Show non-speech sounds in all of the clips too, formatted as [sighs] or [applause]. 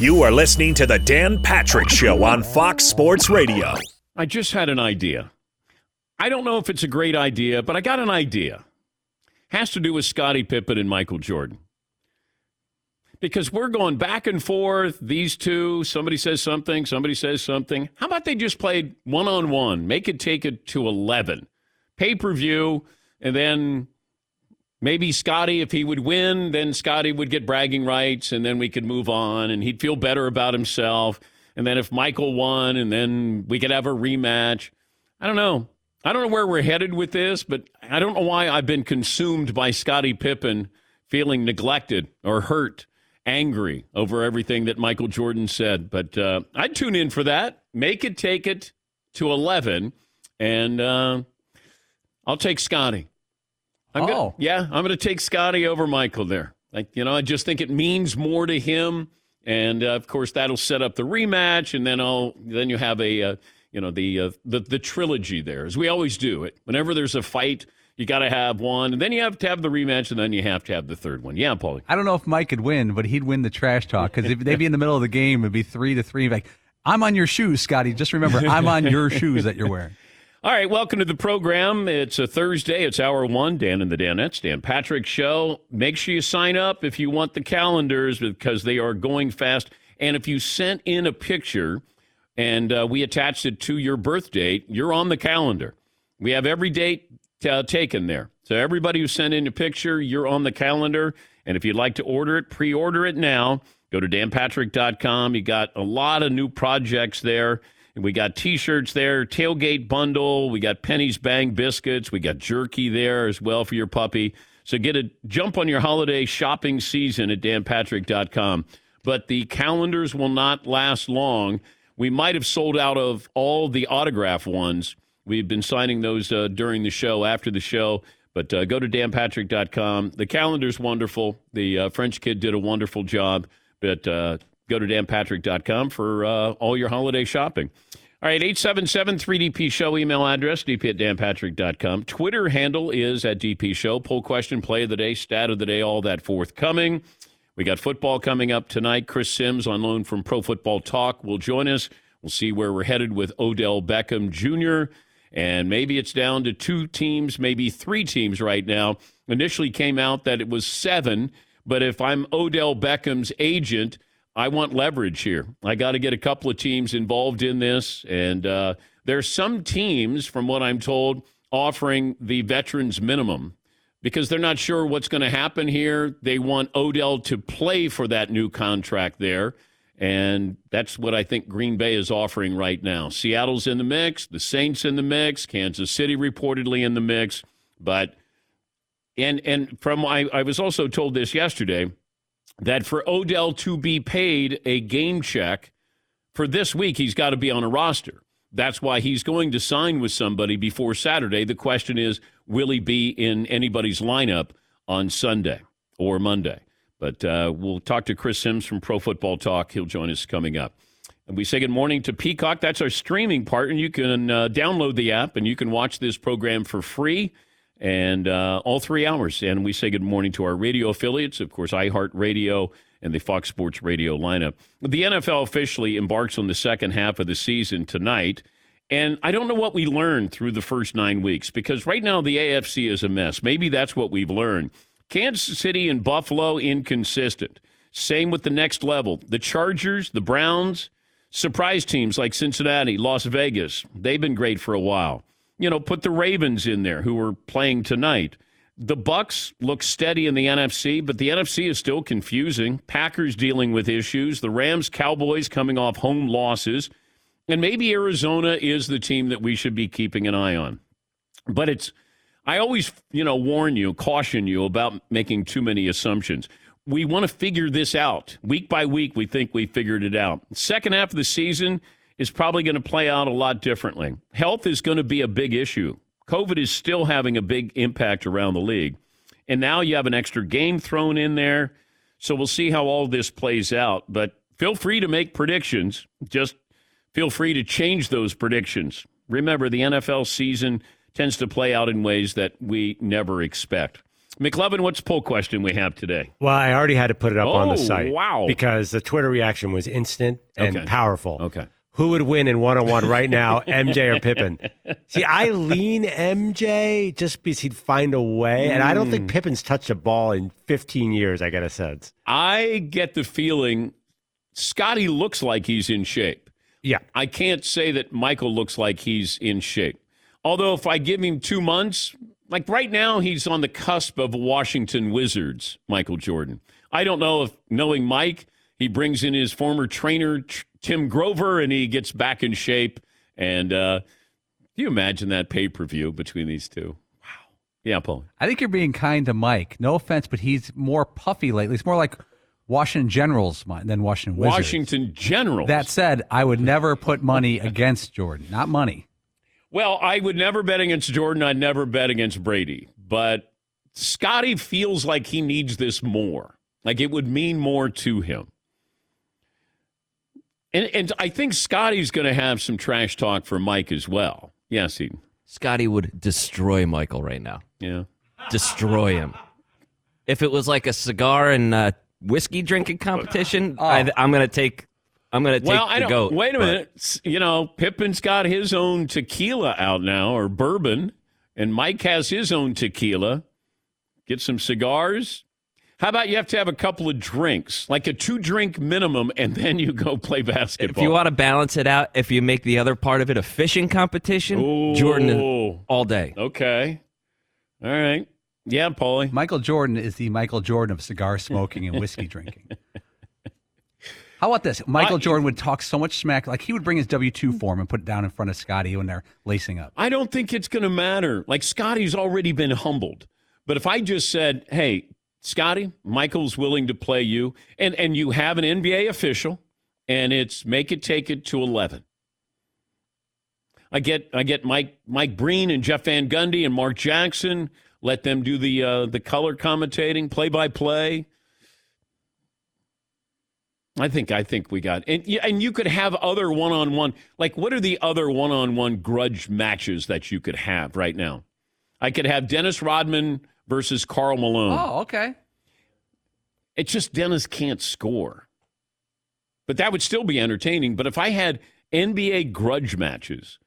You are listening to the Dan Patrick Show on Fox Sports Radio. I just had an idea. I don't know if it's a great idea, but I got an idea. Has to do with Scottie Pippen and Michael Jordan. Because we're going back and forth, these two, somebody says something, somebody says something. How about they just played one on one, make it take it to 11, pay per view, and then maybe Scottie, if he would win, then Scottie would get bragging rights, and then we could move on, and he'd feel better about himself. And then if Michael won, and then we could have a rematch. I don't know. I don't know where we're headed with this, but I don't know why I've been consumed by Scottie Pippen feeling neglected or hurt, angry over everything that Michael Jordan said. But uh, I'd tune in for that. Make it take it to 11, and uh, I'll take Scottie. I'm oh. Gonna, yeah, I'm going to take Scottie over Michael there. Like, you know, I just think it means more to him. And uh, of course, that'll set up the rematch. And then I'll, then you have a, uh, you know, the, uh, the, the trilogy there, as we always do it. Whenever there's a fight, you got to have one, and then you have to have the rematch, and then you have to have the third one. Yeah, Paulie. I don't know if Mike could win, but he'd win the trash talk because if they'd be in the middle of the game, it'd be three to three. Like, I'm on your shoes, Scottie. Just remember, I'm on your shoes that you're wearing. All right, welcome to the program. It's a Thursday. It's hour one. Dan and the Danettes, Dan Patrick Show. Make sure you sign up if you want the calendars because they are going fast. And if you sent in a picture and uh, we attached it to your birth date, you're on the calendar. We have every date uh, taken there. So everybody who sent in a picture, you're on the calendar. And if you'd like to order it, pre-order it now. Go to danpatrick.com. You got a lot of new projects there. We got T-shirts there, tailgate bundle. We got Penny's Bang biscuits. We got jerky there as well for your puppy. So get a jump on your holiday shopping season at danpatrick.com. But the calendars will not last long. We might have sold out of all the autograph ones. We've been signing those uh, during the show, after the show. But uh, go to danpatrick.com. The calendar's wonderful. The uh, French kid did a wonderful job. But uh, Go to danpatrick.com for uh, all your holiday shopping. All right, 877 3DP Show, email address, dp at danpatrick.com. Twitter handle is at DP Show. Poll question, play of the day, stat of the day, all that forthcoming. We got football coming up tonight. Chris Simms on loan from Pro Football Talk will join us. We'll see where we're headed with Odell Beckham Jr. And maybe it's down to two teams, maybe three teams right now. Initially came out that it was seven, but if I'm Odell Beckham's agent – I want leverage here. I got to get a couple of teams involved in this. And uh, there's some teams, from what I'm told, offering the veterans minimum because they're not sure what's going to happen here. They want Odell to play for that new contract there. And that's what I think Green Bay is offering right now. Seattle's in the mix, the Saints in the mix, Kansas City reportedly in the mix. But, and, and from, I, I was also told this yesterday that for Odell to be paid a game check for this week, he's got to be on a roster. That's why he's going to sign with somebody before Saturday. The question is, will he be in anybody's lineup on Sunday or Monday? But uh, we'll talk to Chris Simms from Pro Football Talk. He'll join us coming up. And we say good morning to Peacock. That's our streaming part, and you can uh, download the app and you can watch this program for free and uh, all three hours. And we say good morning to our radio affiliates, of course, iHeartRadio and the Fox Sports Radio lineup. The NFL officially embarks on the second half of the season tonight. And I don't know what we learned through the first nine weeks because right now the AFC is a mess. Maybe that's what we've learned. Kansas City and Buffalo, inconsistent. Same with the next level. The Chargers, the Browns, surprise teams like Cincinnati, Las Vegas, they've been great for a while you know, put the Ravens in there who are playing tonight. The Bucs look steady in the NFC, but the NFC is still confusing. Packers dealing with issues, the Rams, Cowboys coming off home losses, and maybe Arizona is the team that we should be keeping an eye on. But it's I always, you know, warn you, caution you about making too many assumptions. We want to figure this out. Week by week, we think we figured it out. Second half of the season, is probably going to play out a lot differently. Health is going to be a big issue. COVID is still having a big impact around the league. And now you have an extra game thrown in there. So we'll see how all this plays out. But feel free to make predictions. Just feel free to change those predictions. Remember, the NFL season tends to play out in ways that we never expect. McLovin, what's poll question we have today? Well, I already had to put it up on Oh, the site. wow. Because the Twitter reaction was instant and Okay. powerful. Okay. Who would win in one on one right now, [laughs] MJ or Pippen? See, I lean MJ just because he'd find a way. And I don't Hmm. think Pippen's touched a ball in 15 years, I get a sense. I get the feeling Scottie looks like he's in shape. Yeah. I can't say that Michael looks like he's in shape. Although, if I give him two months, like right now, he's on the cusp of Washington Wizards, Michael Jordan. I don't know if knowing Mike, he brings in his former trainer, T- Tim Grover, and he gets back in shape. And uh, do you imagine that pay per view between these two? Wow. Yeah, Paul. I think you're being kind to Mike. No offense, but he's more puffy lately. It's more like Washington Generals than Washington Wizards. Washington Generals. That said, I would never put money against Jordan. Not money. Well, I would never bet against Jordan. I'd never bet against Brady. But Scottie feels like he needs this more. Like it would mean more to him. And, and I think Scottie's going to have some trash talk for Mike as well. Yes, he. Scottie would destroy Michael right now. Yeah. Destroy him. If it was like a cigar and uh, whiskey drinking competition, I, I'm gonna take. I'm gonna take Well, the I don't. goat. wait a but- minute. You know, Pippen's got his own tequila out now, or bourbon, and Mike has his own tequila. Get some cigars. How about you have to have a couple of drinks, like a two drink minimum, and then you go play basketball. If you want to balance it out, if you make the other part of it a fishing competition, Jordan all day. Okay. All right. Yeah, Paulie. Michael Jordan is the Michael Jordan of cigar smoking and whiskey [laughs] drinking. How about this? Michael I- Jordan would talk so much smack, like he would bring his W two form and put it down in front of Scottie when they're lacing up. I don't think it's going to matter. Like Scottie's already been humbled. But if I just said, "Hey, Scottie, Michael's willing to play you," and and you have an NBA official, and it's make it take it to eleven. I get I get Mike Mike Breen and Jeff Van Gundy and Mark Jackson. Let them do the uh, the color commentating, play by play. I think I think we got and and you could have other one on one. Like, what are the other one on one grudge matches that you could have right now? I could have Dennis Rodman versus Karl Malone. Oh, okay. It's just Dennis can't score. But that would still be entertaining. But if I had NBA grudge matches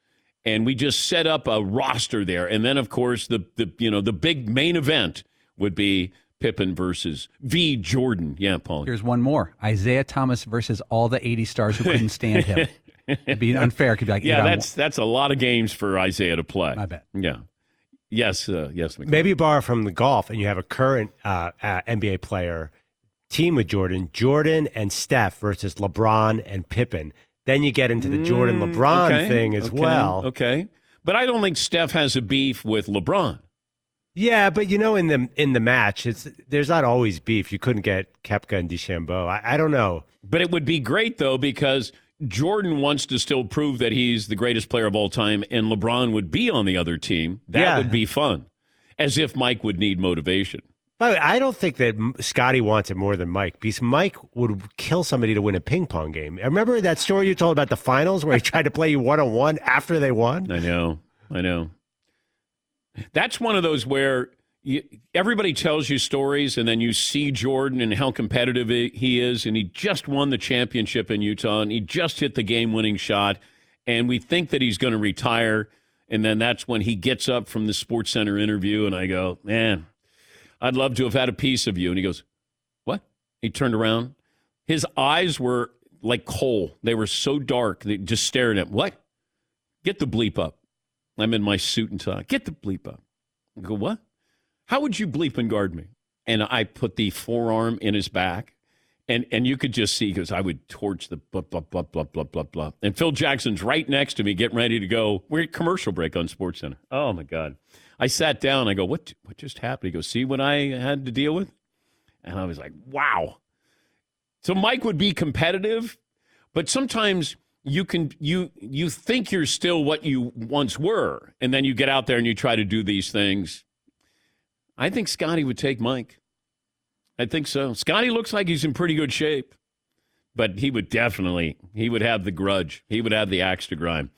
and we just set up a roster there, and then of course the the you know the big main event would be Pippen versus V Jordan. Yeah, Paul. Here's one more: Isiah Thomas versus all the '80 stars who couldn't [laughs] stand him. It'd be unfair. It could be like, Yeah, that's that's a lot of games for Isaiah to play. I bet. Yeah. Yes, uh, yes. Maybe borrow from the golf and you have a current uh, uh, NBA player team with Jordan, Jordan and Steph versus LeBron and Pippen. Then you get into the Jordan LeBron Mm, Okay, thing as okay, well. Okay. But I don't think Steph has a beef with LeBron. Yeah, but you know, in the in the match, it's there's not always beef. You couldn't get Koepka and DeChambeau. I, I don't know. But it would be great though because Jordan wants to still prove that he's the greatest player of all time, and LeBron would be on the other team. That Yeah. would be fun. As if Mike would need motivation. By the way, I don't think that Scottie wants it more than Mike because Mike would kill somebody to win a ping pong game. Remember that story you told about the finals where he [laughs] tried to play you one on one after they won? I know. I know. That's one of those where you, everybody tells you stories, and then you see Jordan and how competitive he is, and he just won the championship in Utah, and he just hit the game-winning shot, and we think that he's going to retire, and then that's when he gets up from the SportsCenter interview, and I go, man, I'd love to have had a piece of you, and he goes, what? He turned around, his eyes were like coal; they were so dark, they just stared at him. what? Get the bleep up. I'm in my suit and tie. Get the bleep up. I go, what? How would you bleep and guard me? And I put the forearm in his back. And and you could just see because I would torch the blah blah blah blah blah blah blah. And Phil Jackson's right next to me, getting ready to go. We're at commercial break on SportsCenter. Oh my God! I sat down. I go, what what just happened? He goes, see what I had to deal with? And I was like, wow. So Mike would be competitive, but sometimes you can you you think you're still what you once were, and then you get out there and you try to do these things. I think Scottie would take Mike. I think so. Scottie looks like he's in pretty good shape, but he would definitely he would have the grudge. He would have the axe to grind.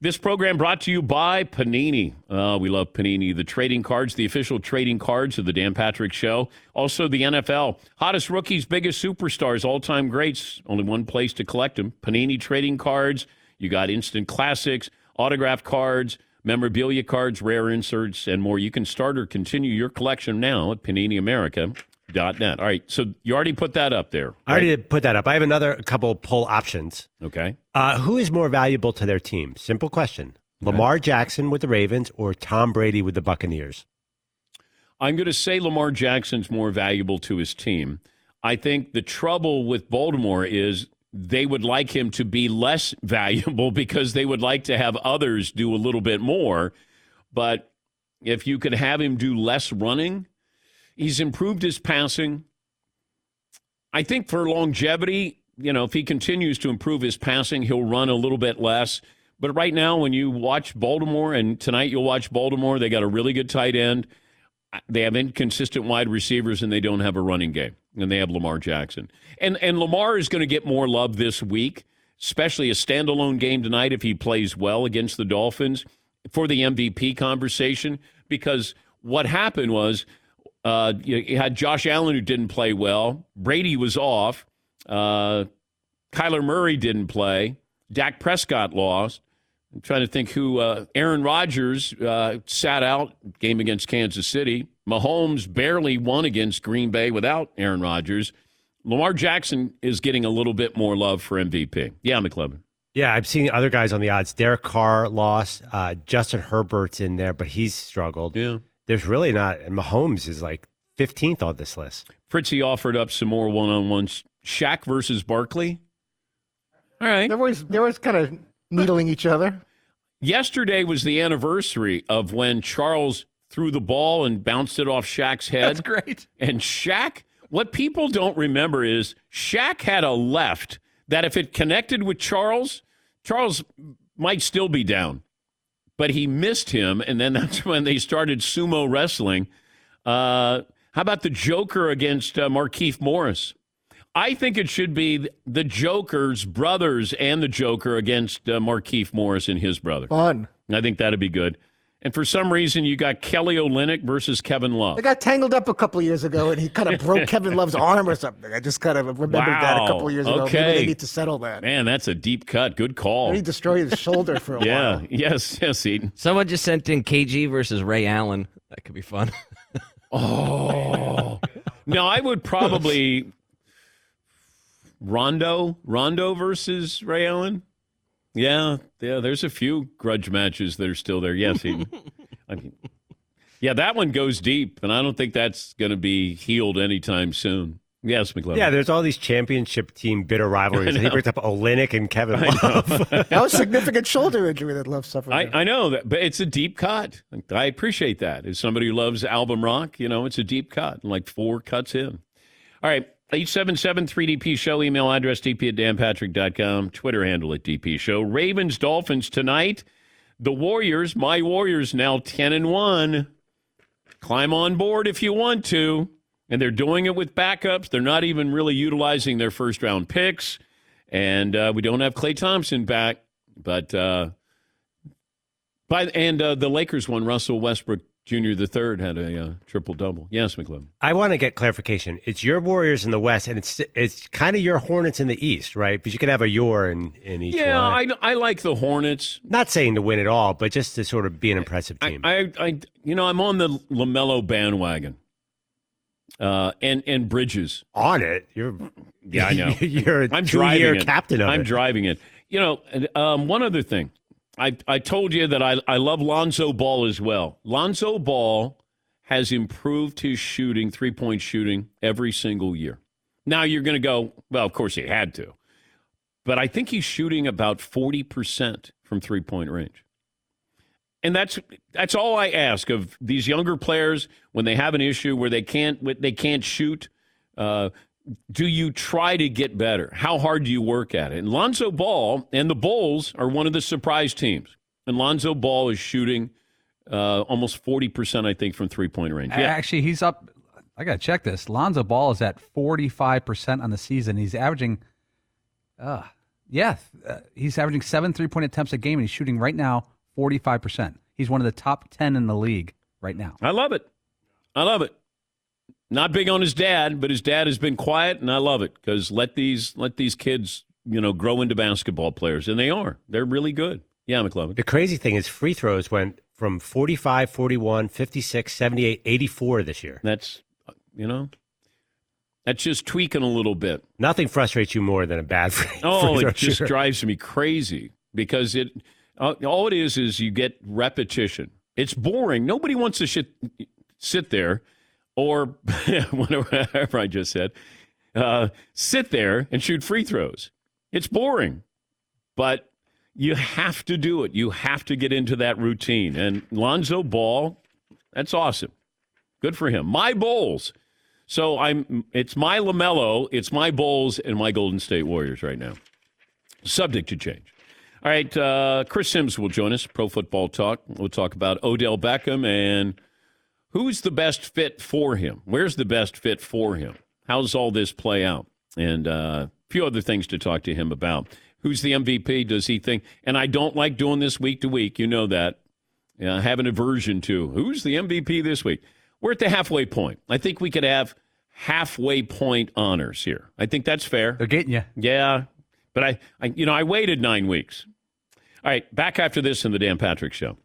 This program brought to you by Panini. Uh, we love Panini, the trading cards, the official trading cards of the Dan Patrick Show. Also, the NFL. Hottest rookies, biggest superstars, all time greats. Only one place to collect them Panini trading cards. You got instant classics, autographed cards, memorabilia cards, rare inserts, and more. You can start or continue your collection now at PaniniAmerica.net. All right, so you already put that up there. I already put that up. I have another couple poll options. Okay. Uh, who is more valuable to their team? Simple question. Lamar Jackson with the Ravens or Tom Brady with the Buccaneers? I'm going to say Lamar Jackson's more valuable to his team. I think the trouble with Baltimore is they would like him to be less [laughs] valuable because they would like to have others do a little bit more. But if you could have him do less running, he's improved his passing. I think for longevity, you know, if he continues to improve his passing, he'll run a little bit less. But right now, when you watch Baltimore, and tonight you'll watch Baltimore, they got a really good tight end. They have inconsistent wide receivers, and they don't have a running game. And they have Lamar Jackson. And and Lamar is going to get more love this week, especially a standalone game tonight if he plays well against the Dolphins for the MVP conversation. Because what happened was uh, you had Josh Allen who didn't play well. Brady was off. Uh, Kyler Murray didn't play. Dak Prescott lost. I'm trying to think who. Uh, Aaron Rodgers uh, sat out game against Kansas City. Mahomes barely won against Green Bay without Aaron Rodgers. Lamar Jackson is getting a little bit more love for MVP. Yeah, McLovin. Yeah, I've seen other guys on the odds. Derek Carr lost. Uh, Justin Herbert's in there, but he's struggled. Yeah. There's really not. And Mahomes is like 15th on this list. Fritzy offered up some more one on ones. Shaq versus Barkley. All right. They're always they're always kind of needling each other. Yesterday was the anniversary of when Charles threw the ball and bounced it off Shaq's head. That's great. And Shaq, what people don't remember is Shaq had a left that if it connected with Charles, Charles might still be down. But he missed him, and then [laughs] that's when they started sumo wrestling. Uh, how about the Joker against uh, Markieff Morris? I think it should be the Joker's brothers and the Joker against uh, Markieff Morris and his brother. Fun. I think that'd be good. And for some reason, you got Kelly Olynyk versus Kevin Love. They got tangled up a couple of years ago, and he kind of broke [laughs] Kevin Love's arm or something. I just kind of remembered that a couple of years ago. Okay. Maybe they need to settle that. Man, that's a deep cut. Good call. He destroyed his shoulder for a [laughs] Yeah. while. Yes. Yes, Eaton. Someone just sent in KG versus Ray Allen. That could be fun. Oh. no, I would probably [laughs] Rondo. Rondo versus Ray Allen. Yeah. Yeah. There's a few grudge matches that are still there. Yes, Eaton. [laughs] I mean, yeah, that one goes deep, and I don't think that's going to be healed anytime soon. Yes, McLeod. Yeah, there's all these championship team bitter rivalries. [laughs] And he know. brings up Olynyk and Kevin [laughs] Love. That was significant shoulder injury that Love suffered. I. I know that, but it's a deep cut. I appreciate that. As somebody who loves album rock, you know, it's a deep cut, like four cuts in. All right. 877 3DP Show, email address dp at danpatrick.com, Twitter handle at DP Show. Ravens Dolphins tonight. The Warriors, my Warriors, now 10 and 1. Climb on board if you want to. And they're doing it with backups. They're not even really utilizing their first round picks. And uh, we don't have Klay Thompson back. But uh, by and uh, the Lakers won. Russell Westbrook Jr. the third had a uh, triple double. Yes, McLeod. I want to get clarification. It's your Warriors in the West, and it's it's kind of your Hornets in the East, right? But you can have a your in, in each Yeah, one. I, I like the Hornets. Not saying to win it all, but just to sort of be an impressive team. I, I you know I'm on the LaMelo bandwagon. Uh, and and Bridges. On it, you're Yeah, I know. [laughs] you're a I'm driving it. captain of I'm it. driving it. You know, and, um, one other thing. I, I told you that I, I love Lonzo Ball as well. Lonzo Ball has improved his shooting, three point shooting, every single year. Now you're going to go, well, of course he had to. But I think he's shooting about 40% from three point range. And that's that's all I ask of these younger players when they have an issue where they can't they can't shoot. Uh, do you try to get better? How hard do you work at it? And Lonzo Ball and the Bulls are one of the surprise teams. And Lonzo Ball is shooting uh, almost 40%, I think, from three point range. Yeah. Actually, he's up. I got to check this. Lonzo Ball is at 45% on the season. He's averaging uh, Yeah, uh, he's averaging seven three point attempts a game, and he's shooting right now 45%. He's one of the top 10 in the league right now. I love it. I love it. Not big on his dad, but his dad has been quiet, and I love it because let these let these kids, you know, grow into basketball players, and they are. They're really good. Yeah, McLovin. The crazy thing is free throws went from 45, 41, 56, 78, 84 this year. That's, you know, that's just tweaking a little bit. Nothing frustrates you more than a bad free, [laughs] Oh, free throw it just shooter. drives me crazy because it uh, all it is is you get repetition. It's boring. Nobody wants to shit, sit there or [laughs] whatever I just said, uh, sit there and shoot free throws. It's boring, but you have to do it. You have to get into that routine. And Lonzo Ball, that's awesome. Good for him. My Bulls. So I'm. It's my LaMelo. It's my Bulls and my Golden State Warriors right now. Subject to change. All right, uh, Chris Simms will join us. Pro Football Talk. We'll talk about Odell Beckham and who's the best fit for him. Where's the best fit for him? How's all this play out? And uh, a few other things to talk to him about. Who's the MVP? Does he think? And I don't like doing this week to week. You know that. Yeah, I have an aversion to who's the MVP this week. We're at the halfway point. I think we could have halfway point honors here. I think that's fair. They're getting you. Yeah, but I, I, you know, I waited nine weeks. All right, back after this in the Dan Patrick Show.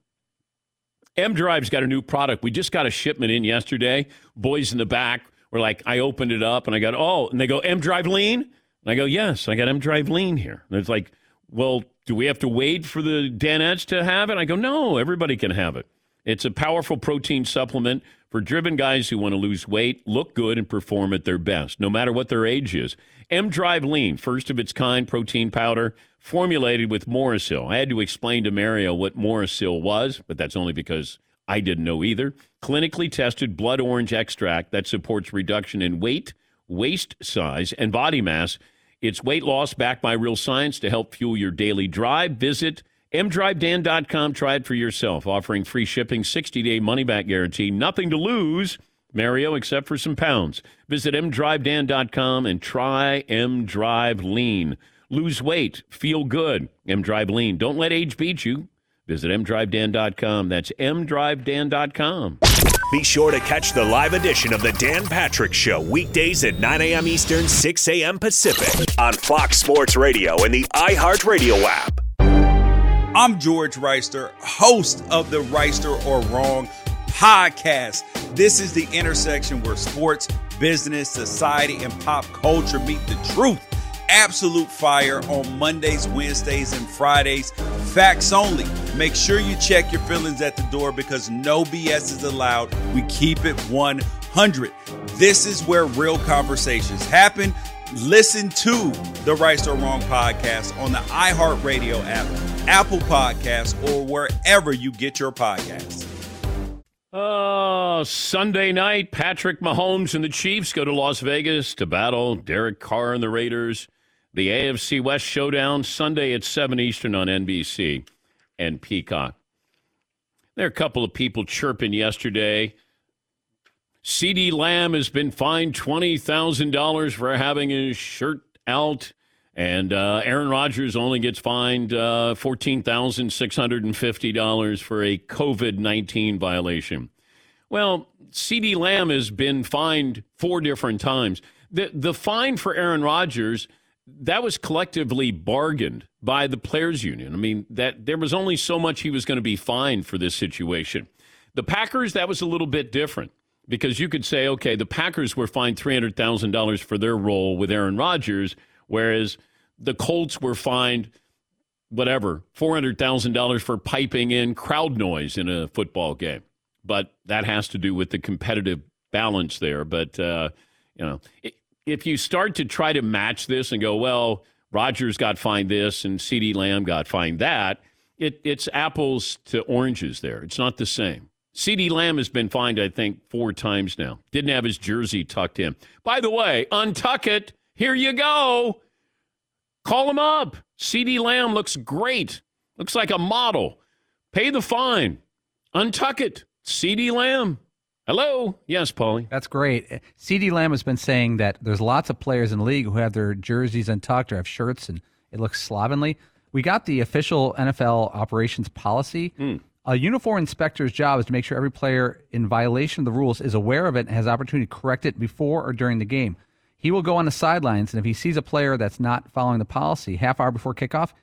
M Drive's got a new product. We just got a shipment in yesterday. Boys in the back were like, I opened it up and I got, oh, and they go, M Drive Lean? And I go, yes, I got M Drive Lean here. And it's like, well, do we have to wait for the Danettes to have it? I go, no, everybody can have it. It's a powerful protein supplement for driven guys who want to lose weight, look good, and perform at their best, no matter what their age is. M Drive Lean, first of its kind protein powder, formulated with Morosil. I had to explain to Mario what Morosil was, but that's only because I didn't know either. Clinically tested blood orange extract that supports reduction in weight, waist size, and body mass. It's weight loss backed by real science to help fuel your daily drive. Visit mdrivedan.com. Try it for yourself. Offering free shipping, 60 day money back guarantee. Nothing to lose, Mario, except for some pounds. Visit mdrivedan.com and try M Drive Lean. Lose weight, feel good. M Drive Lean. Don't let age beat you. Visit mdrivedan.com. That's mdrivedan.com. Be sure to catch the live edition of the Dan Patrick Show weekdays at 9 a.m. Eastern, 6 a.m. Pacific on Fox Sports Radio and the iHeartRadio app. I'm George Reister, host of the Reister or Wrong podcast. This is the intersection where sports, business, society, and pop culture meet the truth. Absolute fire on Mondays, Wednesdays, and Fridays. Facts only. Make sure you check your feelings at the door because no BS is allowed. We keep it 100. This is where real conversations happen. Listen to the Right or Wrong podcast on the iHeartRadio app, Apple Podcasts, or wherever you get your podcasts. Oh, Sunday night, Patrick Mahomes and the Chiefs go to Las Vegas to battle Derek Carr and the Raiders. The AFC West showdown Sunday at 7 Eastern on NBC and Peacock. There are a couple of people chirping yesterday. CeeDee Lamb has been fined $20,000 for having his shirt out. And uh, Aaron Rodgers only gets fined uh, $14,650 for a COVID 19 violation. Well, CeeDee Lamb has been fined four different times. The, the fine for Aaron Rodgers, that was collectively bargained by the players union. I mean, that there was only so much he was going to be fined for this situation. The Packers, that was a little bit different because you could say, okay, the Packers were fined $300,000 for their role with Aaron Rodgers, whereas the Colts were fined whatever, $400,000 for piping in crowd noise in a football game. But that has to do with the competitive balance there. But, uh, you know, if you start to try to match this and go, well, Rodgers got fined this and CeeDee Lamb got fined that, it, it's apples to oranges there. It's not the same. CeeDee Lamb has been fined, I think, four times now. Didn't have his jersey tucked in. By the way, untuck it. Here you go. Call him up. CeeDee Lamb looks great. Looks like a model. Pay the fine. Untuck it. CeeDee Lamb. Hello. Yes, Paulie. That's great. CeeDee Lamb has been saying that there's lots of players in the league who have their jerseys untucked or have shirts and, It looks slovenly. We got the official NFL operations policy. Hmm. A uniform inspector's job is to make sure every player in violation of the rules is aware of it and has opportunity to correct it before or during the game. He will go on the sidelines, and if he sees a player that's not following the policy half hour before kickoff,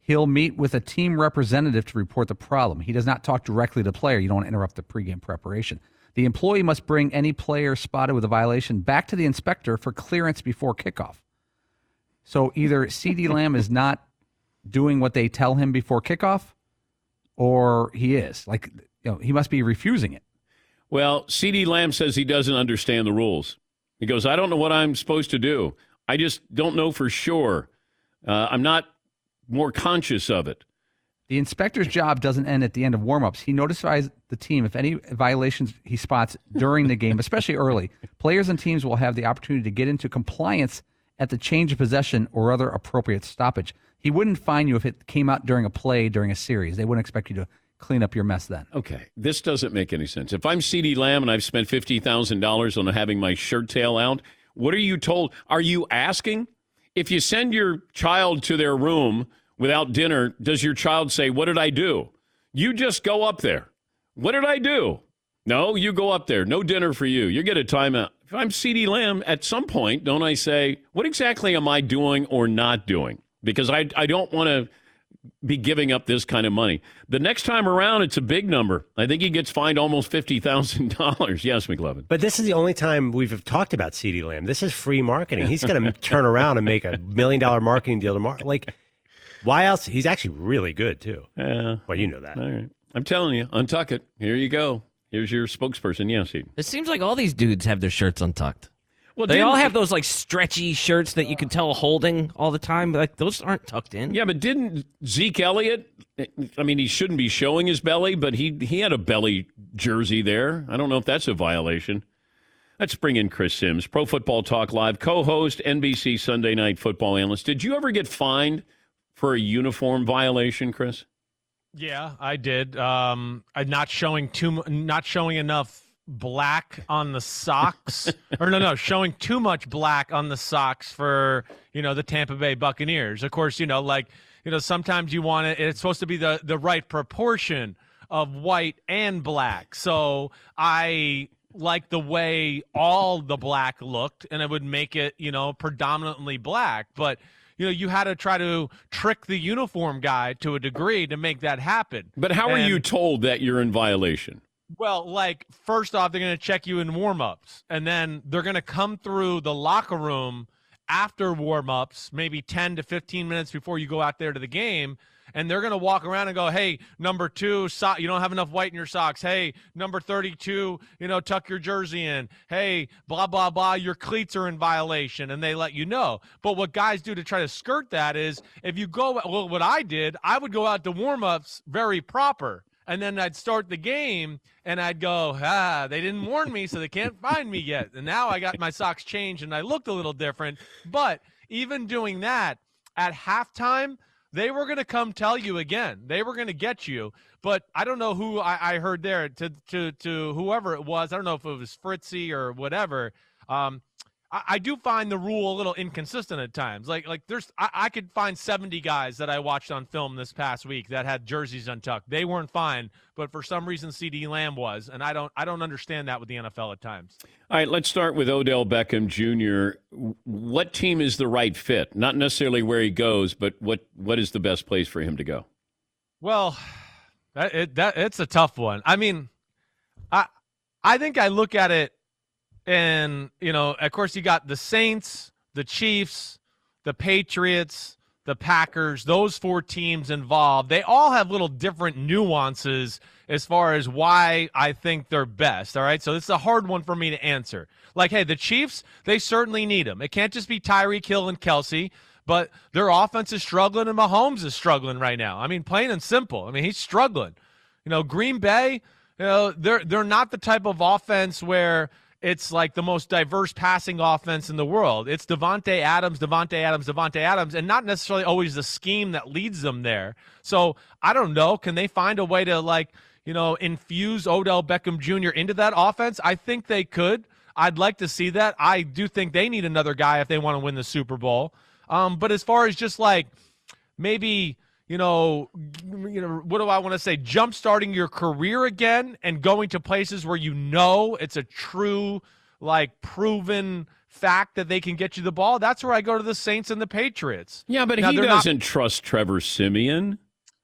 he'll meet with a team representative to report the problem. He does not talk directly to the player. You don't want to interrupt the pregame preparation. The employee must bring any player spotted with a violation back to the inspector for clearance before kickoff. So either CeeDee Lamb is not doing what they tell him before kickoff, or he is. Like, you know, he must be refusing it. Well, CeeDee Lamb says he doesn't understand the rules. He goes, I don't know what I'm supposed to do. I just don't know for sure. Uh, I'm not more conscious of it. The inspector's job doesn't end at the end of warmups. He notifies the team if any violations he spots during the game, especially early. Players and teams will have the opportunity to get into compliance at the change of possession or other appropriate stoppage. He wouldn't fine you if it came out during a play during a series. They wouldn't expect you to clean up your mess then. Okay, this doesn't make any sense. If I'm CeeDee Lamb and I've spent fifty thousand dollars on having my shirt tail out, what are you told? Are you asking? If you send your child to their room without dinner, does your child say, "What did I do?" You just go up there. What did I do? No, you go up there. No dinner for you. You get a timeout. If I'm CeeDee Lamb, at some point, don't I say, "What exactly am I doing or not doing?" Because I I don't want to be giving up this kind of money. The next time around, it's a big number. I think he gets fined almost fifty thousand dollars. [laughs] Yes, McLovin. But this is the only time we've talked about CeeDee Lamb. This is free marketing. He's going [laughs] to turn around and make a million dollar marketing deal tomorrow. Like, why else? He's actually really good too. Yeah. Well, you know that. All right. I'm telling you, untuck it. Here you go. Here's your spokesperson. Yes, he. It seems like all these dudes have their shirts untucked. Well, They all have those like stretchy shirts that you can tell holding all the time. Like those aren't tucked in. Yeah, but didn't Zeke Elliott? I mean, he shouldn't be showing his belly, but he he had a belly jersey there. I don't know if that's a violation. Let's bring in Chris Simms, Pro Football Talk Live co-host, NBC Sunday Night Football analyst. Did you ever get fined for a uniform violation, Chris? Yeah, I did. Um, I'm not showing too, not showing enough black on the socks, [laughs] or no, no, showing too much black on the socks for you know the Tampa Bay Buccaneers. Of course, you know, like you know, sometimes you want it. It's supposed to be the the right proportion of white and black. So I like the way all the black looked, and it would make it you know predominantly black, but you know, you had to try to trick the uniform guy to a degree to make that happen. But how are you told that you're in violation? Well, like first off, they're going to check you in warmups, and then they're going to come through the locker room after warmups, maybe 10 to 15 minutes before you go out there to the game. And they're going to walk around and go, "Hey, number two, so- you don't have enough white in your socks. Hey, number thirty-two, you know, tuck your jersey in. Hey, blah blah blah, your cleats are in violation." And they let you know. But what guys do to try to skirt that is, if you go, well, what I did, I would go out to warmups very proper and then I'd start the game and I'd go, ah, they didn't warn me, so they can't find me yet. And now I got my socks changed and I looked a little different. But even doing that at halftime, they were going to come tell you again. They were going to get you. But I don't know who I, I heard there to, to, to whoever it was. I don't know if it was Fritzy or whatever. Um, I, I do find the rule a little inconsistent at times. Like like there's I, I could find 70 guys that I watched on film this past week that had jerseys untucked. They weren't fine, but for some reason CeeDee Lamb was, and I don't I don't understand that with the NFL at times. All right, let's start with Odell Beckham Jr. What team is the right fit? Not necessarily where he goes, but what what is the best place for him to go? Well, that it, that it's a tough one. I mean, I I think I look at it, and you know, of course, you got the Saints, the Chiefs, the Patriots, the Packers. Those four teams involved. They all have little different nuances as far as why I think they're best. All right, so this is a hard one for me to answer. Like, hey, the Chiefs, they certainly need them. It can't just be Tyreek Hill and Kelce but their offense is struggling and Mahomes is struggling right now. I mean, plain and simple. I mean, he's struggling. You know, Green Bay, you know, they're they're not the type of offense where it's like the most diverse passing offense in the world. It's Davante Adams, Davante Adams, Davante Adams, and not necessarily always the scheme that leads them there. So I don't know. Can they find a way to like, you know, infuse Odell Beckham Jr. into that offense? I think they could. I'd like to see that. I do think they need another guy if they want to win the Super Bowl. Um, but as far as just like, maybe you know, you know, what do I want to say? Jump starting your career again and going to places where you know it's a true, like proven fact that they can get you the ball. That's where I go to the Saints and the Patriots. Yeah, but Now, he doesn't not- trust Trevor Siemian.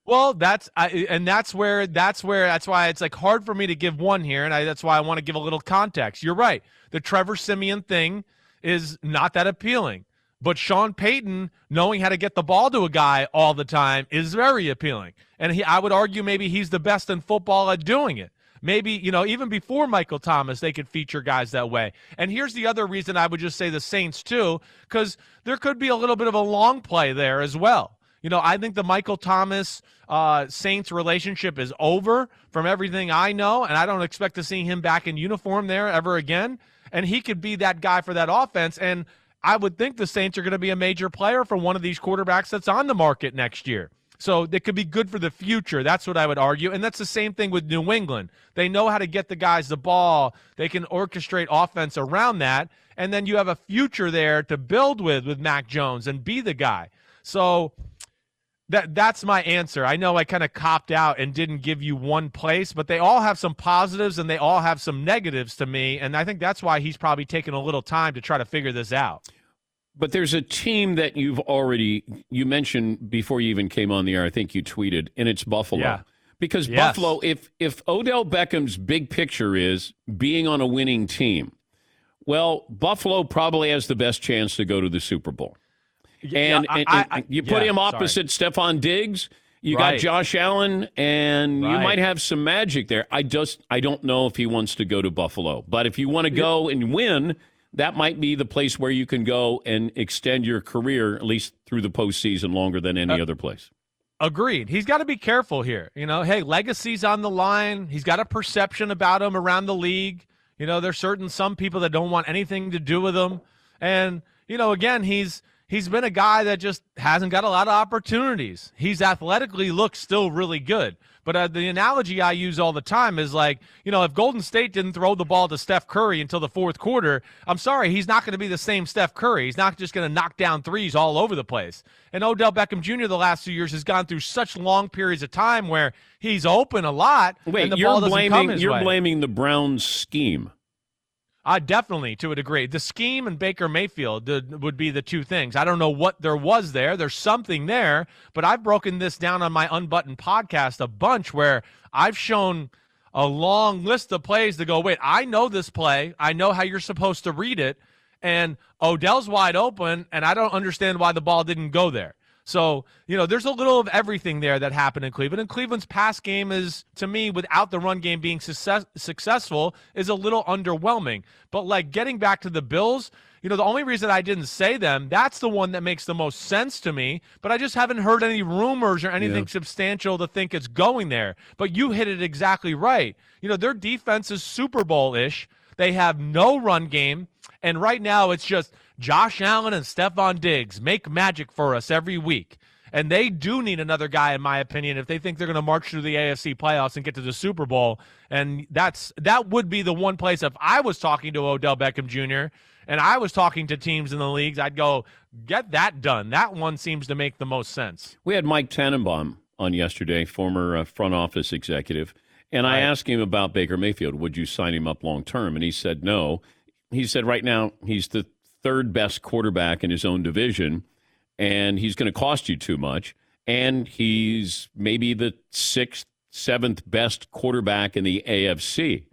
Well, that's I, and that's where that's where that's why it's like hard for me to give one here, and I, that's why I want to give a little context. You're right. The Trevor Siemian thing is not that appealing, but Sean Payton knowing how to get the ball to a guy all the time is very appealing, and he, I would argue maybe he's the best in football at doing it. Maybe, you know, even before Michael Thomas, they could feature guys that way. And here's the other reason I would just say the Saints, too, because there could be a little bit of a long play there as well. You know, I think the Michael Thomas uh, Saints relationship is over from everything I know, and I don't expect to see him back in uniform there ever again. And he could be that guy for that offense. And I would think the Saints are going to be a major player for one of these quarterbacks that's on the market next year. So it could be good for the future. That's what I would argue. And that's the same thing with New England. They know how to get the guys the ball. They can orchestrate offense around that. And then you have a future there to build with with Mac Jones and be the guy. So that that's my answer. I know I kind of copped out and didn't give you one place, but they all have some positives and they all have some negatives to me, and I think that's why he's probably taking a little time to try to figure this out. But there's a team that you've already you mentioned before you even came on the air. I think you tweeted, and it's Buffalo. Yeah. Because Yes. Buffalo, if if Odell Beckham's big picture is being on a winning team, well, Buffalo probably has the best chance to go to the Super Bowl. And, Yeah, I- and I- I- you put yeah, him sorry. opposite Stefon Diggs. You got Josh Allen, and you might have some magic there. I just I don't know if he wants to go to Buffalo, but if you want to go and win, that might be the place where you can go and extend your career at least through the postseason longer than any Uh, other place. Agreed. He's got to be careful here. You know, hey, legacy's on the line. He's got a perception about him around the league. You know, there's certain some people that don't want anything to do with him. And, you know, again, he's he's been a guy that just hasn't got a lot of opportunities. He's athletically looks still really good. But uh, the analogy I use all the time is like, you know, if Golden State didn't throw the ball to Steph Curry until the fourth quarter, I'm sorry, he's not going to be the same Steph Curry. He's not just going to knock down threes all over the place. And Odell Beckham Jr. the last two years has gone through such long periods of time where he's open a lot. Wait, and the you're ball doesn't come blaming his you're way. blaming the Browns scheme. Uh, definitely, to a degree. The scheme and Baker Mayfield the, would be the two things. I don't know what there was there. There's something there, but I've broken this down on my Unbuttoned podcast a bunch where I've shown a long list of plays to go, wait, I know this play. I know how you're supposed to read it. And Odell's wide open, and I don't understand why the ball didn't go there. So, you know, there's a little of everything there that happened in Cleveland. And Cleveland's pass game is, to me, without the run game being success- successful, is a little underwhelming. But, like, getting back to the Bills, you know, the only reason I didn't say them, that's the one that makes the most sense to me. But I just haven't heard any rumors or anything substantial to think it's going there. But you hit it exactly right. You know, their defense is Super Bowl ish. They have no run game. And right now, it's just Josh Allen and Stefon Diggs make magic for us every week. And they do need another guy, in my opinion, if they think they're going to march through the AFC playoffs and get to the Super Bowl. And that's that would be the one place if I was talking to Odell Beckham Jr. and I was talking to teams in the leagues, I'd go get that done. That one seems to make the most sense. We had Mike Tannenbaum on yesterday, former uh, front office executive, and I asked him about Baker Mayfield. Would you sign him up long term? And he said no. He said right now he's the third best quarterback in his own division, and he's going to cost you too much. And he's maybe the sixth, seventh best quarterback in the AFC,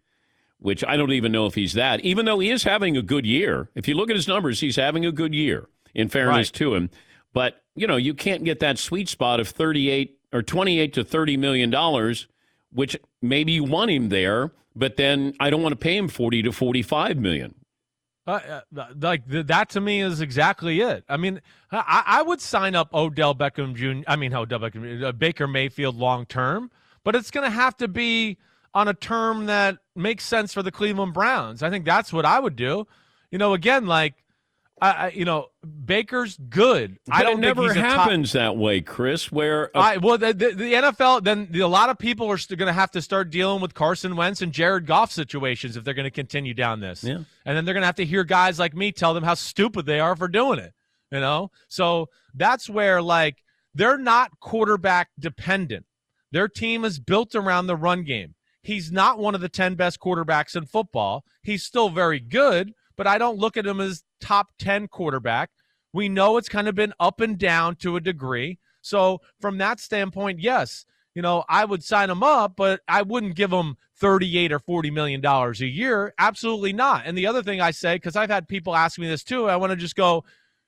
which I don't even know if he's that, even though he is having a good year. If you look at his numbers, he's having a good year, in fairness Right. to him. But, you know, you can't get that sweet spot of 38 or 28 to 30 million dollars, which maybe you want him there, but then I don't want to pay him 40 to 45 million. Uh, uh, like th- that to me is exactly it. I mean, I, I would sign up Odell Beckham Jr. I mean, Odell Beckham, uh, Baker Mayfield long term, but it's going to have to be on a term that makes sense for the Cleveland Browns. I think that's what I would do. You know, again, like, I, you know, Baker's good. I don't it think never he's a top- happens that way, Chris, where a I, well, the, the, the NFL, then the, a lot of people are going to have to start dealing with Carson Wentz and Jared Goff situations if they're going to continue down this. Yeah. And then they're going to have to hear guys like me tell them how stupid they are for doing it. You know? So that's where, like, they're not quarterback dependent. Their team is built around the run game. He's not one of the 10 best quarterbacks in football. He's still very good, but I don't look at him as top 10 quarterback. We know it's kind of been up and down to a degree. So, from that standpoint, yes, you know, I would sign him up, but I wouldn't give him 38 or 40 million dollars a year. Absolutely not. And the other thing I say cuz I've had people ask me this too, I want to just go,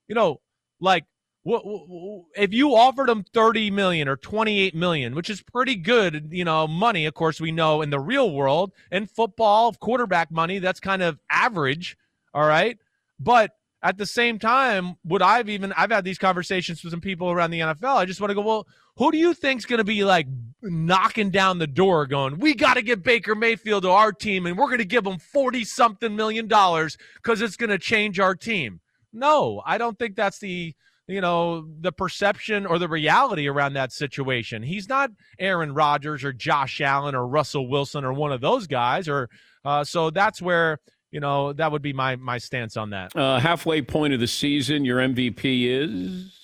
you know, like if you offered him 30 million or 28 million, which is pretty good, you know, money, of course, we know in the real world, in football, quarterback money, that's kind of average. All right. But at the same time, would I've even, I've had these conversations with some people around the NFL. I just want to go, well, who do you think's going to be like knocking down the door going, we got to get Baker Mayfield to our team and we're going to give him 40 something million dollars because it's going to change our team? No, I don't think that's the you know, the perception or the reality around that situation. He's not Aaron Rodgers or Josh Allen or Russell Wilson or one of those guys. Or uh, so that's where you know that would be my my stance on that. Uh, halfway point of the season, your MVP is.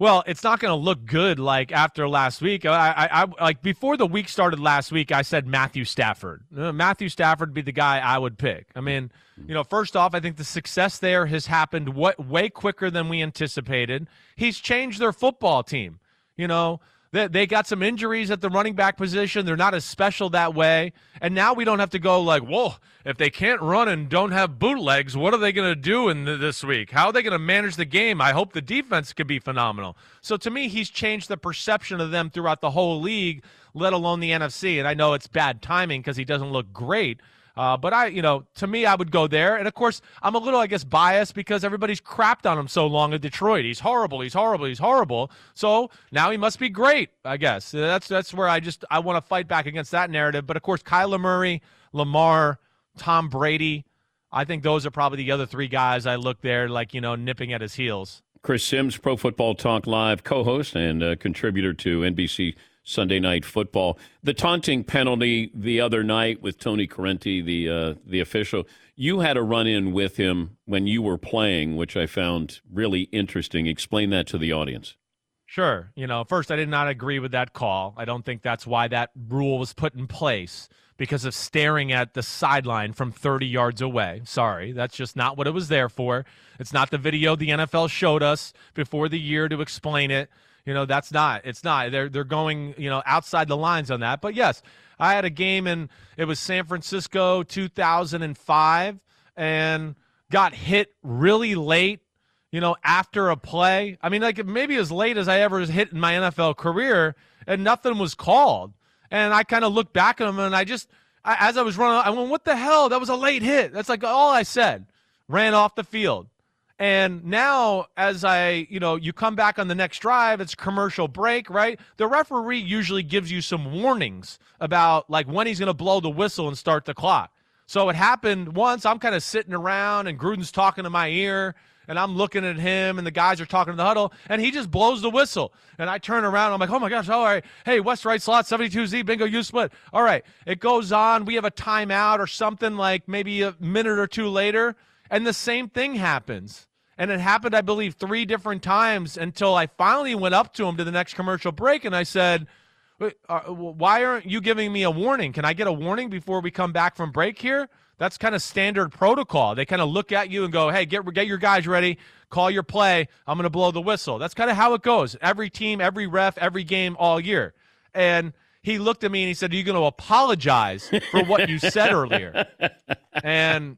Well, it's not going to look good like after last week. I, I, I, like before the week started last week. I said Matthew Stafford. Uh, Matthew Stafford would be the guy I would pick. I mean, you know, first off, I think the success there has happened what way quicker than we anticipated. He's changed their football team. You know, they, they got some injuries at the running back position. They're not as special that way. And now we don't have to go like, whoa, if they can't run and don't have bootlegs, what are they going to do in the, this week? How are they going to manage the game? I hope the defense could be phenomenal. So to me, he's changed the perception of them throughout the whole league, let alone the NFC. And I know it's bad timing because he doesn't look great. Uh, but I, you know, to me, I would go there. And of course, I'm a little, I guess, biased because everybody's crapped on him so long in Detroit. He's horrible. He's horrible. He's horrible. So now he must be great. I guess that's that's where I just I want to fight back against that narrative. But of course, Kyler Murray, Lamar, Tom Brady. I think those are probably the other three guys I look there, like you know, nipping at his heels. Chris Simms, Pro Football Talk Live co-host and uh, contributor to NBC Sunday Night Football. The taunting penalty the other night with Tony Corrente, the uh, the official. You had a run in with him when you were playing, which I found really interesting. Explain that to the audience. Sure. You know, first, I did not agree with that call. I don't think that's why that rule was put in place because of staring at the sideline from 30 yards away. Sorry, that's just not what it was there for. It's not the video the NFL showed us before the year to explain it. You know, that's not. It's not. They're they're going, you know, outside the lines on that. But yes, I had a game and it was San Francisco 2005 and got hit really late, you know, after a play. I mean, like maybe as late as I ever was hit in my NFL career and nothing was called. And I kind of looked back at him and I just I, as I was running, I went, "What the hell? That was a late hit." That's like all I said. Ran off the field. And now, as I, you know, you come back on the next drive, it's commercial break, right? The referee usually gives you some warnings about like when he's going to blow the whistle and start the clock. So it happened once. I'm kind of sitting around and Gruden's talking to my ear and I'm looking at him and the guys are talking to the huddle and he just blows the whistle. And I turn around. I'm like, oh my gosh, all right. Hey, West right slot, 72Z, bingo, you split. All right. It goes on. We have a timeout or something like maybe a minute or two later. And the same thing happens. And it happened, I believe, three different times until I finally went up to him to the next commercial break and I said, uh, Why aren't you giving me a warning? Can I get a warning before we come back from break here? That's kind of standard protocol. They kind of look at you and go, Hey, get, get your guys ready, call your play. I'm going to blow the whistle. That's kind of how it goes. Every team, every ref, every game all year. And he looked at me and he said, Are you going to apologize for what you said earlier? [laughs] And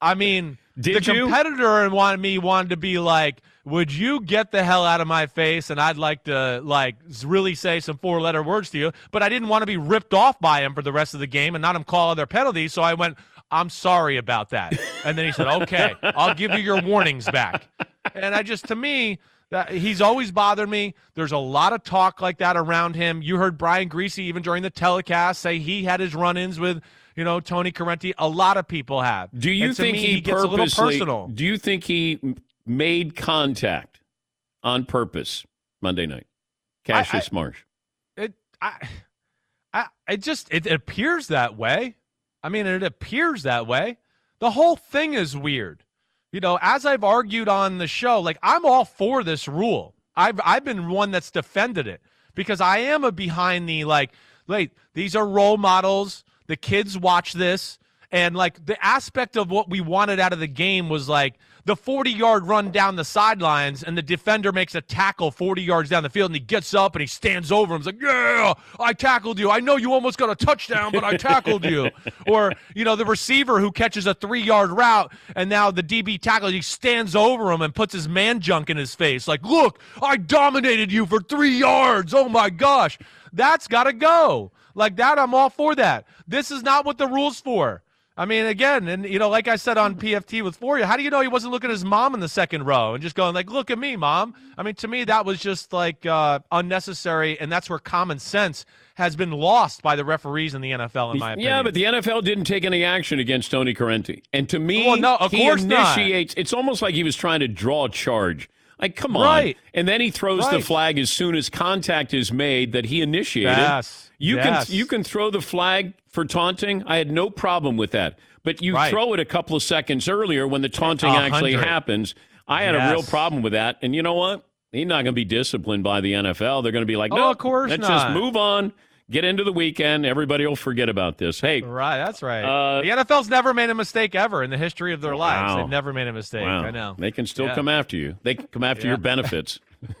I mean, did the you? competitor and wanted me wanted to be like, would you get the hell out of my face? And I'd like to like really say some four letter words to you, but I didn't want to be ripped off by him for the rest of the game and not him call other penalties. So I went, I'm sorry about that. And then he said, okay, I'll give you your warnings back. And I just, to me, that he's always bothered me. There's a lot of talk like that around him. You heard Brian Griese even during the telecast say he had his run-ins with you know, Tony Corrente. A lot of people have. Do you think me, he, he gets a little personal? Do you think he made contact on purpose Monday night? Cassius I, I, Marsh. It I, I it just it appears that way. I mean, it appears that way. The whole thing is weird. You know, as I've argued on the show, like I'm all for this rule. I've I've been one that's defended it because I am a behind the like, wait, these are role models. The kids watch this, and like the aspect of what we wanted out of the game was like the 40 yard run down the sidelines, and the defender makes a tackle 40 yards down the field, and he gets up and he stands over him. He's like, Yeah, I tackled you. I know you almost got a touchdown, but I tackled you. [laughs] or, you know, the receiver who catches a three yard route, and now the DB tackles, he stands over him and puts his man junk in his face. Like, Look, I dominated you for three yards. Oh my gosh. That's got to go. Like that, I'm all for that. This is not what the rules for. I mean, again, and you know, like I said on PFT with Florio, how do you know he wasn't looking at his mom in the second row and just going like, "Look at me, mom"? I mean, to me, that was just like uh, unnecessary, and that's where common sense has been lost by the referees in the NFL, in my opinion. Yeah, but the NFL didn't take any action against Tony Corrente, and to me, Well, no, of he course not. initiates. It's almost like he was trying to draw a charge. Like, come on! Right. And then he throws the flag as soon as contact is made that he initiated. Yes. You Yes. can you can throw the flag for taunting. I had no problem with that. But you Right. throw it a couple of seconds earlier when the taunting actually happens. I had a real problem with that. And you know what? He's not going to be disciplined by the NFL. They're going to be like, Oh, no, of course let's just move on. Get into the weekend. Everybody will forget about this. Hey, Right, that's right. Uh, the NFL's never made a mistake ever in the history of their lives. Wow. They've never made a mistake. wow. I know. They can still Yeah. come after you. They can come after Yeah. your benefits. [laughs]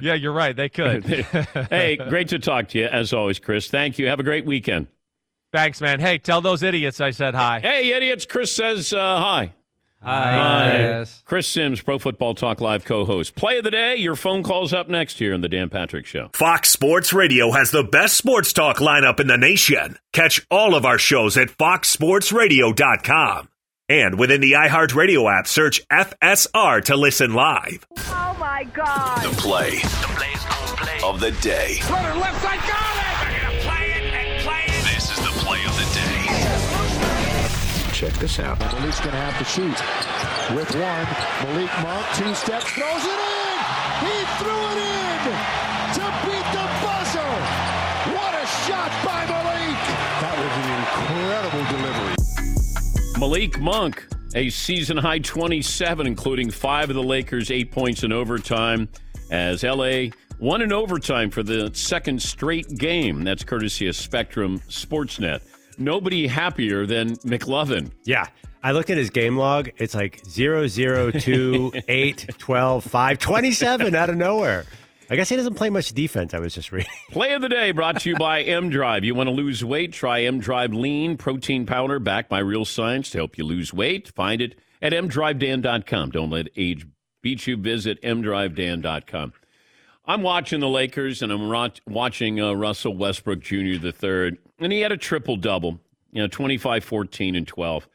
yeah, you're right. They could. [laughs] hey, great to talk to you as always, Chris. Thank you. Have a great weekend. Thanks, man. Hey, tell those idiots I said hi. Hey, idiots. Chris says uh, hi. Hi, Chris. Chris Simms, Pro Football Talk Live co-host. Play of the day. Your phone calls up next here on the Dan Patrick Show. Fox Sports Radio has the best sports talk lineup in the nation. Catch all of our shows at foxsportsradio.com. And within the iHeartRadio app, search FSR to listen live. Oh my God. The play, of the day. left side, got Check this out. Malik's going to have to shoot. With one, Malik Monk, two steps, throws it in! He threw it in to beat the buzzer! What a shot by Malik! That was an incredible delivery. Malik Monk, a season high 27, including five of the Lakers' eight points in overtime, as LA won in overtime for the second straight game. That's courtesy of Spectrum Sportsnet. Nobody happier than McLovin. Yeah. I look at his game log. It's like 0, 0, 2, [laughs] 8, 12, 5, 27 out of nowhere. I guess he doesn't play much defense, I was just reading. Play of the day brought to you by [laughs] M Drive. You want to lose weight? Try M Drive Lean Protein Powder backed by real science to help you lose weight. Find it at mdrivedan.com. Don't let age beat you. Visit mdrivedan.com. I'm watching the Lakers and I'm watching uh, Russell Westbrook Jr. the third, and he had a triple double, you know, 25, 14, and 12.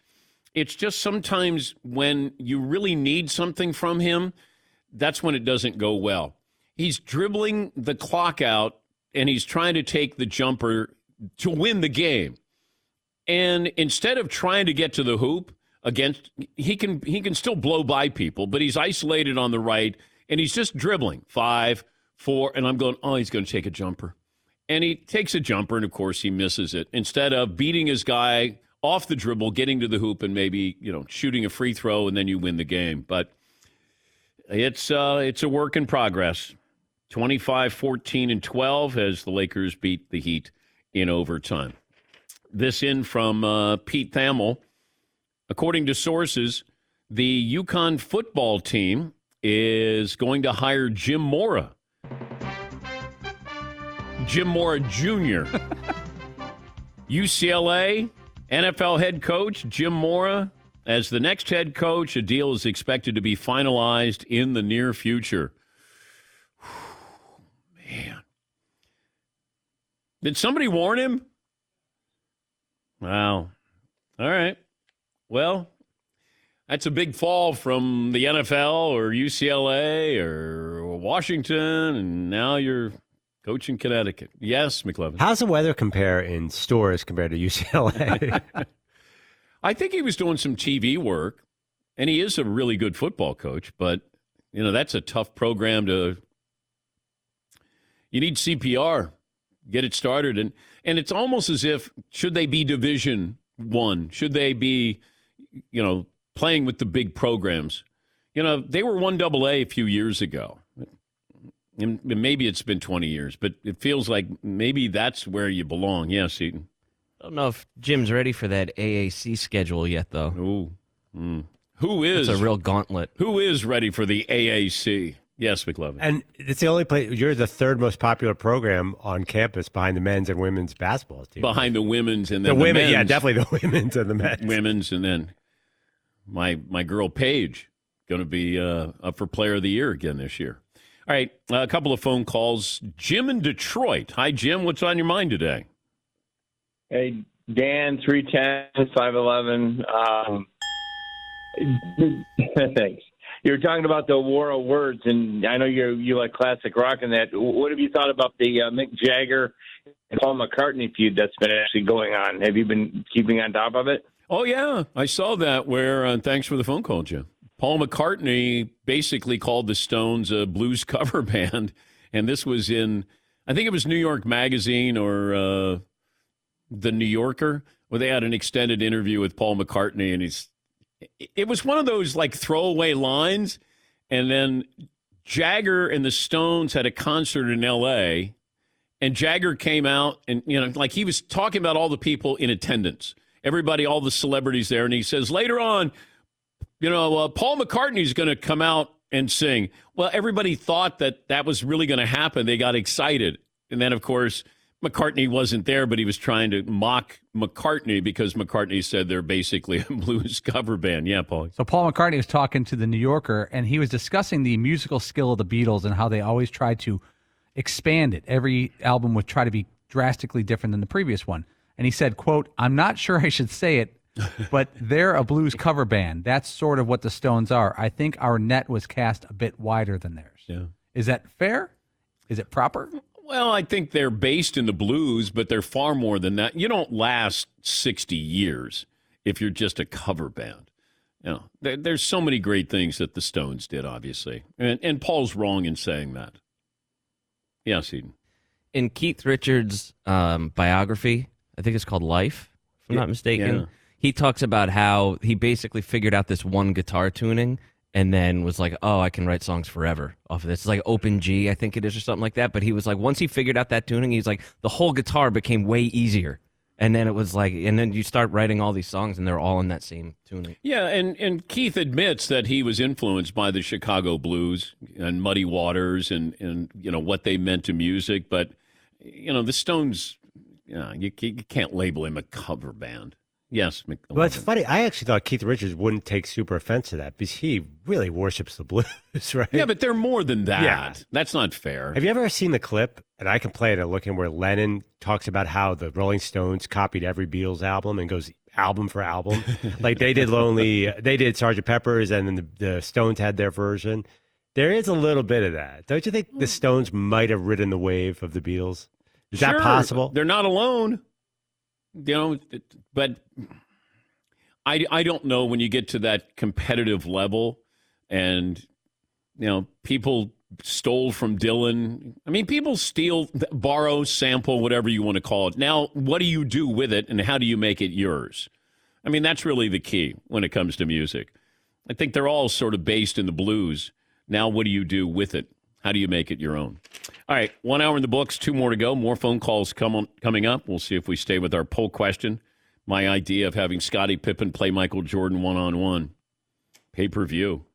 It's just sometimes when you really need something from him, that's when it doesn't go well. He's dribbling the clock out and he's trying to take the jumper to win the game. And instead of trying to get to the hoop against he can he can still blow by people, but he's isolated on the right and he's just dribbling. 5 4 and I'm going, "Oh, he's going to take a jumper." And he takes a jumper and of course he misses it. Instead of beating his guy off the dribble, getting to the hoop and maybe, you know, shooting a free throw and then you win the game. But it's uh it's a work in progress. 25 14 and 12 as the Lakers beat the Heat in overtime. This in from uh, Pete Thamel. According to sources, the UConn football team is going to hire Jim Mora. Jim Mora Jr. UCLA [laughs] NFL head coach Jim Mora as the next head coach. A deal is expected to be finalized in the near future. [sighs] Man. Did somebody warn him? Wow. All right. Well, that's a big fall from the NFL or UCLA or Washington, and now you're coaching in Connecticut. Yes, McLovin. How's the weather compare in Storrs compared to UCLA? [laughs] I think he was doing some TV work, and he is a really good football coach, but, you know, that's a tough program to. You need CPR, get it started. And, and it's almost as if, should they be Division One? Should they be, you know, playing with the big programs? You know, they were one double A a few years ago. And maybe it's been 20 years, but it feels like maybe that's where you belong. Yeah, Eaton. I don't know if Jim's ready for that AAC schedule yet, though. Ooh. Mm. Who is It's a real gauntlet. Who is ready for the AAC? Yes, McLovin. And it's the only place you're the third most popular program on campus behind the men's and women's basketball team. Behind the women's and the then the, women, yeah, definitely the [laughs] women's and the men's. women's, and then my my girl Paige going to be uh, up for Player of the Year again this year. All right, a couple of phone calls. Jim in Detroit. Hi, Jim. What's on your mind today? Hey, Dan, 310, 5'11. Um, [laughs] thanks. You were talking about the war of words, and I know you you like classic rock and that. What have you thought about the uh, Mick Jagger and Paul McCartney feud that's been actually going on? Have you been keeping on top of it? Oh yeah, I saw that. Where uh, thanks for the phone call, Jim. Paul McCartney basically called the Stones a blues [laughs] cover band, and this was in I think it was New York Magazine or uh, the New Yorker, where they had an extended interview with Paul McCartney, and he's it was one of those like throwaway lines, and then Jagger and the Stones had a concert in L.A. And Jagger came out and, you know, like he was talking about all the people in attendance, everybody, all the celebrities there. And he says, later on, you know, uh, Paul McCartney's going to come out and sing. Well, everybody thought that that was really going to happen. They got excited. And then, of course, McCartney wasn't there, but he was trying to mock McCartney because McCartney said they're basically [laughs] a blues cover band. Yeah, Paul. So Paul McCartney was talking to the New Yorker, and he was discussing the musical skill of the Beatles and how they always tried to expand it. Every album would try to be drastically different than the previous one. And he said, "quote I'm not sure I should say it, but they're a blues cover band. That's sort of what the Stones are. I think our net was cast a bit wider than theirs. Yeah. Is that fair? Is it proper? Well, I think they're based in the blues, but they're far more than that. You don't last 60 years if you're just a cover band. You know, there, there's so many great things that the Stones did, obviously. And, and Paul's wrong in saying that. Yes, Eden. In Keith Richards' um, biography, I think it's called Life, if I'm Yeah. not mistaken, Yeah. He talks about how he basically figured out this one guitar tuning and then was like, oh, I can write songs forever off of this. It's like Open G, I think it is, or something like that. But he was like, once he figured out that tuning, he's like, the whole guitar became way easier. And then it was like, and then you start writing all these songs and they're all in that same tuning. Yeah, and, and Keith admits that he was influenced by the Chicago blues and Muddy Waters and, and you know what they meant to music, but you know the Stones, you, know, you, you can't label him a cover band. Yes, Mc- Well, it's funny. I actually thought Keith Richards wouldn't take super offense to that because he really worships the blues, [laughs] right? yeah, but they're more than that. Yeah. That's not fair. Have you ever seen the clip? And I can play it and look at looking where Lennon talks about how the Rolling Stones copied every Beatles album and goes album for album. [laughs] like they did Lonely, they did Sgt. Pepper's, and then the, the Stones had their version. There is a little bit of that. Don't you think the hmm. Stones might have ridden the wave of the Beatles? Is that possible? They're not alone. You know, but I, I don't know when you get to that competitive level and, you know, people stole from Dylan. I mean, people steal, borrow, sample, whatever you want to call it. Now, what do you do with it and how do you make it yours? I mean, that's really the key when it comes to music. I think they're all sort of based in the blues. Now, what do you do with it? How do you make it your own? All right, one hour in the books, two more to go. More phone calls come on, coming up. We'll see if we stay with our poll question. My idea of having Scottie Pippen play Michael Jordan one on one, pay per view.